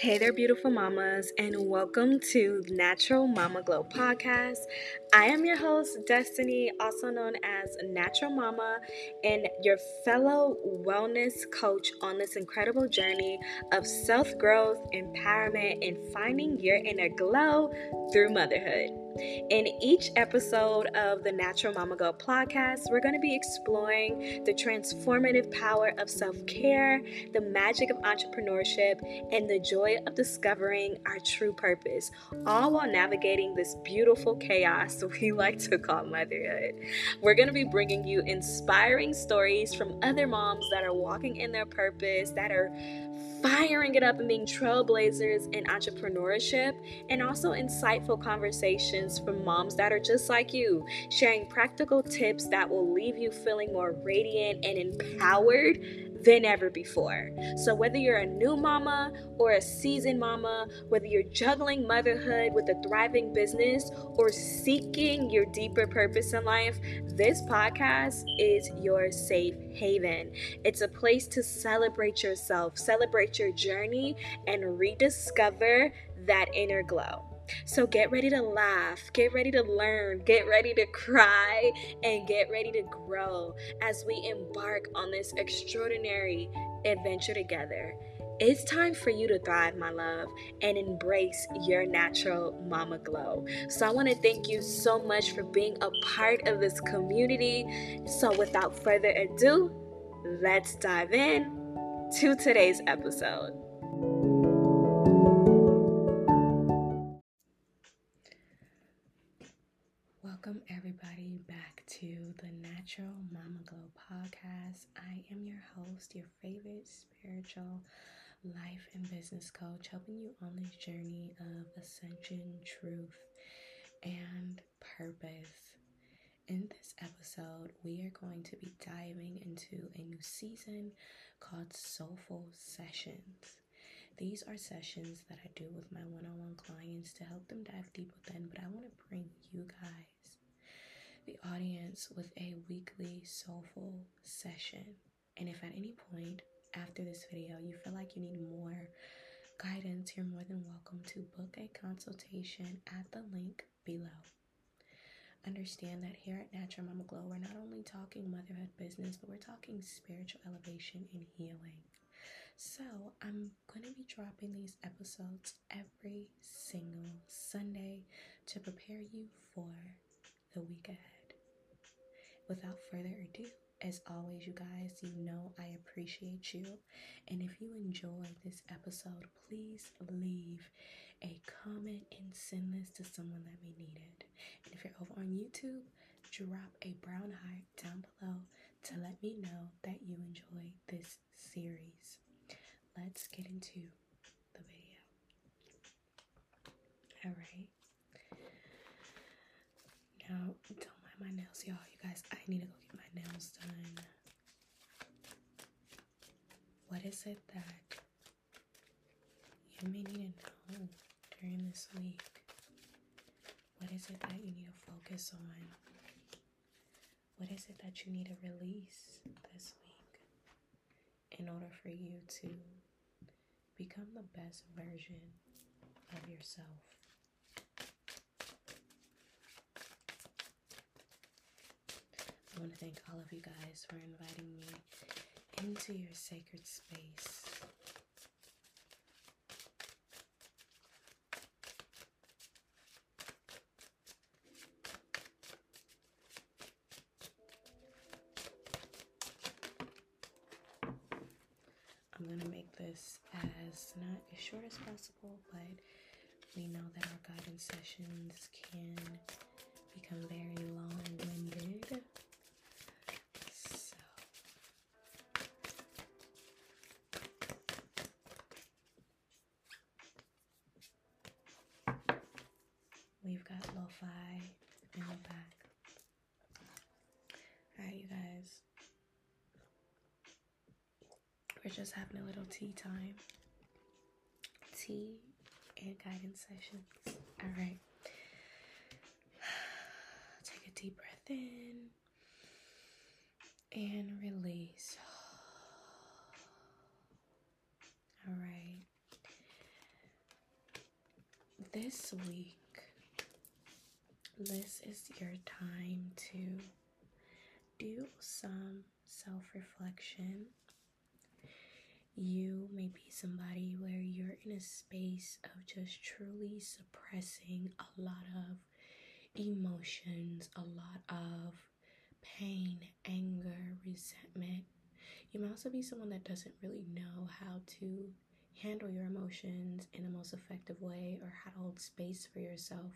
Hey there, beautiful mamas, and welcome to Natural Mama Glow podcast. I am your host, Destiny, also known as Natural Mama, and your fellow wellness coach on this incredible journey of self growth, empowerment, and finding your inner glow through motherhood. In each episode of the Natural Mama Glow podcast, we're going to be exploring the transformative power of self care, the magic of entrepreneurship, and the joy of discovering our true purpose, all while navigating this beautiful chaos we like to call motherhood. We're going to be bringing you inspiring stories from other moms that are walking in their purpose, that are firing it up and being trailblazers in entrepreneurship, and also insightful conversations from moms that are just like you, sharing practical tips that will leave you feeling more radiant and empowered than ever before. So, whether you're a new mama or a seasoned mama, whether you're juggling motherhood with a thriving business or seeking your deeper purpose in life, this podcast is your safe haven. It's a place to celebrate yourself, celebrate your journey, and rediscover that inner glow. So get ready to laugh, get ready to learn, get ready to cry, and get ready to grow as we embark on this extraordinary adventure together. It's time for you to thrive, my love, and embrace your natural mama glow. So, I want to thank you so much for being a part of this community. So, without further ado, let's dive in to today's episode. Host, your favorite spiritual life and business coach, helping you on this journey of ascension, truth, and purpose. In this episode, we are going to be diving into a new season called Soulful Sessions. These are sessions that I do with my one on one clients to help them dive deep within, but I want to bring you guys, the audience, with a weekly soulful session. And if at any point after this video you feel like you need more guidance, you're more than welcome to book a consultation at the link below. Understand that here at Natural Mama Glow, we're not only talking motherhood business, but we're talking spiritual elevation and healing. So, I'm going to be dropping these episodes every single Sunday to prepare you for the week ahead. Without further ado, as always, you guys, you know I appreciate you. And if you enjoyed this episode, please leave a comment and send this to someone that may need it. And if you're over on YouTube, drop a brown heart down below to let me know that you enjoy this series. Let's get into the video. All right. Now, don't mind my nails, y'all. You guys, I need to go get nails done. What is it that you may need to know during this week? What is it that you need to focus on? What is it that you need to release this week in order for you to become the best version of yourself? I want to thank all of you guys for inviting me into your sacred space. I'm going to make this as not as short as possible, but we know that our guidance sessions can become very long winded. We've got lo-fi in the back. Alright, you guys. We're just having a little tea time. Tea and guidance sessions. Alright. Take a deep breath in and release. Alright. this week, this is your time to do some self reflection. You may be somebody where you're in a space of just truly suppressing a lot of emotions, a lot of pain, anger, resentment. You may also be someone that doesn't really know how to handle your emotions in the most effective way or how to hold space for yourself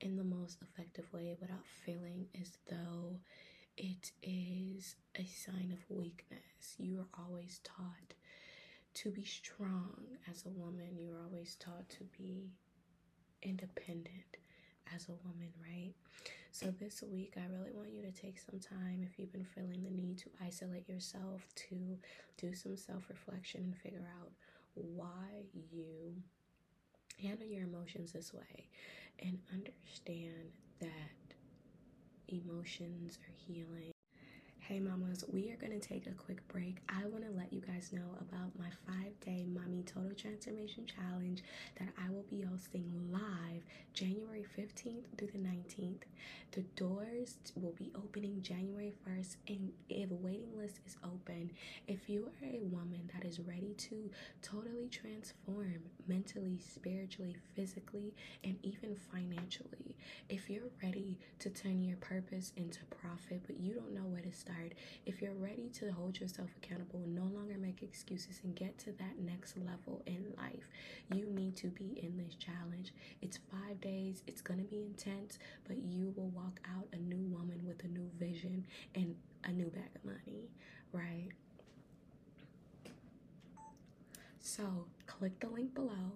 in the most effective way without feeling as though it is a sign of weakness. You are always taught to be strong as a woman, you are always taught to be independent as a woman, right? So, this week, I really want you to take some time if you've been feeling the need to isolate yourself, to do some self reflection and figure out why you handle your emotions this way and understand that emotions are healing Hey mamas, we are going to take a quick break. I want to let you guys know about my five day Mommy Total Transformation Challenge that I will be hosting live January 15th through the 19th. The doors will be opening January 1st, and the waiting list is open. If you are a woman that is ready to totally transform mentally, spiritually, physically, and even financially, if you're ready to turn your purpose into profit, but you don't know where to start if you're ready to hold yourself accountable and no longer make excuses and get to that next level in life, you need to be in this challenge. It's five days, it's going to be intense, but you will walk out a new woman with a new vision and a new bag of money, right? So, click the link below,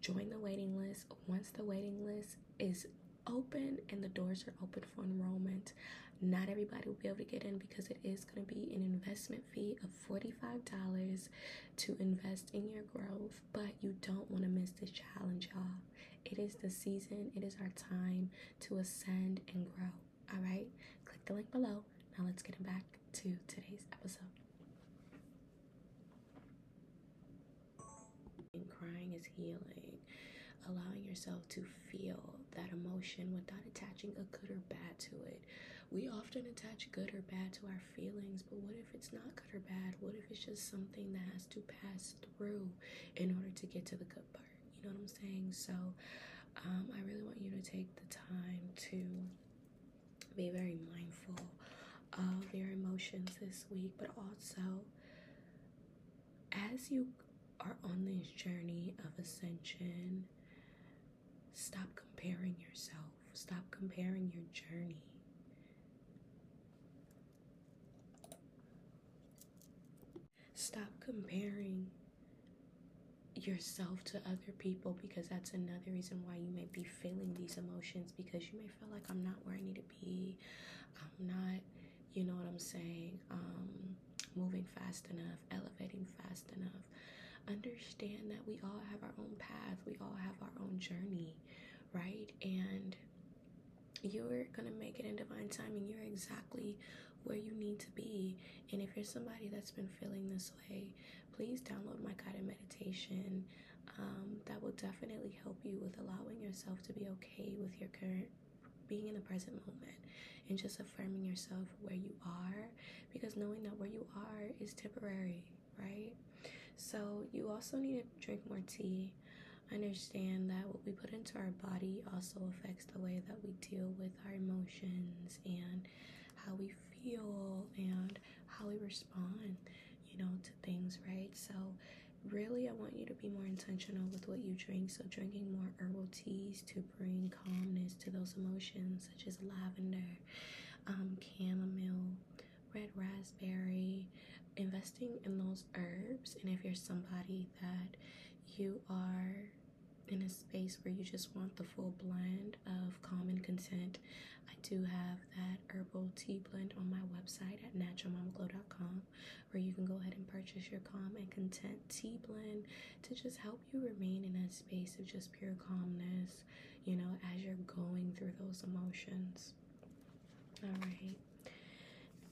join the waiting list. Once the waiting list is open and the doors are open for enrollment, not everybody will be able to get in because it is going to be an investment fee of $45 to invest in your growth, but you don't want to miss this challenge, y'all. It is the season, it is our time to ascend and grow. All right, click the link below. Now, let's get back to today's episode. And crying is healing allowing yourself to feel that emotion without attaching a good or bad to it. We often attach good or bad to our feelings, but what if it's not good or bad? What if it's just something that has to pass through in order to get to the good part? You know what I'm saying? So, um, I really want you to take the time to be very mindful of your emotions this week, but also as you are on this journey of ascension, stop comparing yourself, stop comparing your journey. Stop comparing yourself to other people because that's another reason why you may be feeling these emotions because you may feel like I'm not where I need to be. I'm not, you know what I'm saying, um, moving fast enough, elevating fast enough. Understand that we all have our own path, we all have our own journey, right? And you're gonna make it in divine timing. You're exactly where you need to be. And if you're somebody that's been feeling this way, please download my guided meditation. Um, that will definitely help you with allowing yourself to be okay with your current being in the present moment and just affirming yourself where you are because knowing that where you are is temporary, right? So, you also need to drink more tea. Understand that what we put into our body also affects the way that we deal with our emotions and how we feel and how we respond, you know, to things, right? So, really, I want you to be more intentional with what you drink. So, drinking more herbal teas to bring calmness to those emotions, such as lavender, um, chamomile, red raspberry, investing in those herbs. And if you're somebody that you are in a space where you just want the full blend of calm and content, I do have that herbal tea blend on my website at naturalmamaglow.com where you can go ahead and purchase your calm and content tea blend to just help you remain in that space of just pure calmness, you know, as you're going through those emotions. All right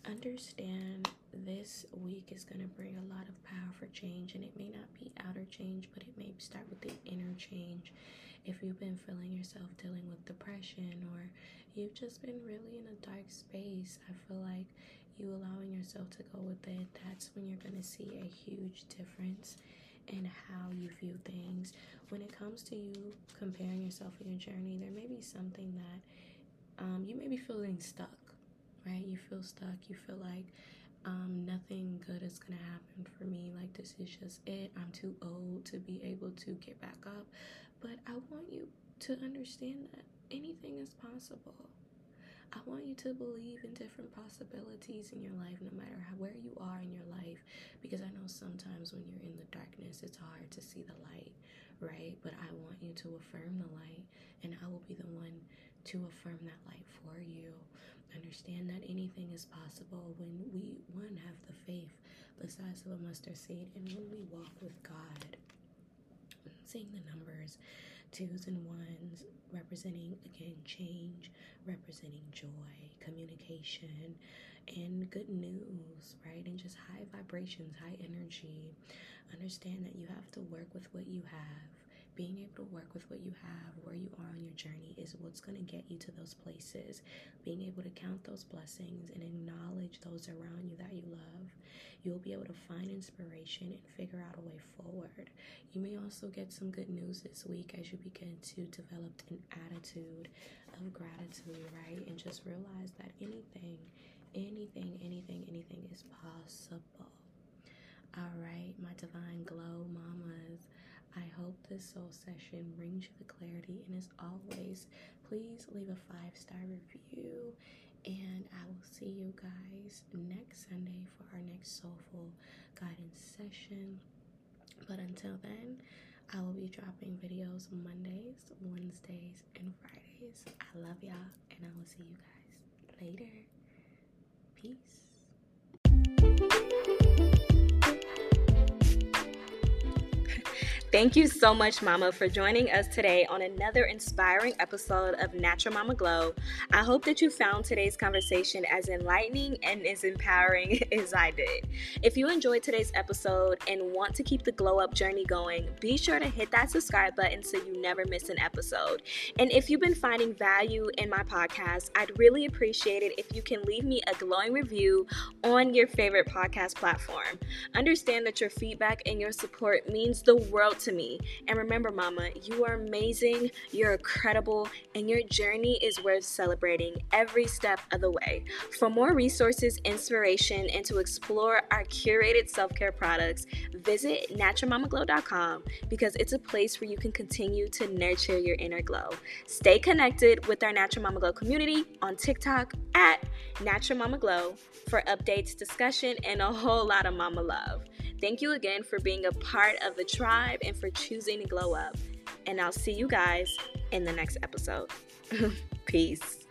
understand this week is going to bring a lot of power for change and it may not be outer change but it may start with the inner change if you've been feeling yourself dealing with depression or you've just been really in a dark space, I feel like you allowing yourself to go with it, that's when you're going to see a huge difference in how you view things. When it comes to you comparing yourself in your journey, there may be something that um, you may be feeling stuck, right? You feel stuck. You feel like um, nothing good is gonna happen for me. Like, this is just it. I'm too old to be able to get back up. But I want you to understand that anything is possible. I want you to believe in different possibilities in your life, no matter how, where you are in your life, because I know sometimes when you're in the darkness, it's hard to see the light, right? But I want you to affirm the light, and I will be the one to affirm that light for you. Understand that anything is possible when we, one, have the faith the size of a mustard seed, and when we walk with God, seeing the numbers, twos and ones, representing again change, representing joy, communication, and good news, right? And just high vibrations, high energy. Understand that you have to work with what you have being able to work with what you have, where you are on your journey, is what's going to get you to those places. Being able to count those blessings and acknowledge those around you that you love, you'll be able to find inspiration and figure out a way forward. You may also get some good news this week as you begin to develop an attitude of gratitude, right? And just realize that anything, anything, anything, anything is possible. All right, my divine glow mamas. I hope this soul session brings you the clarity. And as always, please leave a five star review. And I will see you guys next Sunday for our next soulful guidance session. But until then, I will be dropping videos Mondays, Wednesdays, and Fridays. I love y'all, and I will see you guys later. Peace. Thank you so much, Mama, for joining us today on another inspiring episode of Natural Mama Glow. I hope that you found today's conversation as enlightening and as empowering as I did. If you enjoyed today's episode and want to keep the glow up journey going, be sure to hit that subscribe button so you never miss an episode. And if you've been finding value in my podcast, I'd really appreciate it if you can leave me a glowing review on your favorite podcast platform. Understand that your feedback and your support means the world to me. And remember, Mama, you are amazing, you're incredible, and your journey is worth celebrating every step of the way. For more resources, inspiration, and to explore our curated self care products, visit naturalmamaglow.com because it's a place where you can continue to nurture your inner glow. Stay connected with our Natural Mama Glow community on TikTok at Natural Mama Glow for updates, discussion, and a whole lot of mama love. Thank you again for being a part of the tribe and for choosing to glow up. And I'll see you guys in the next episode. Peace.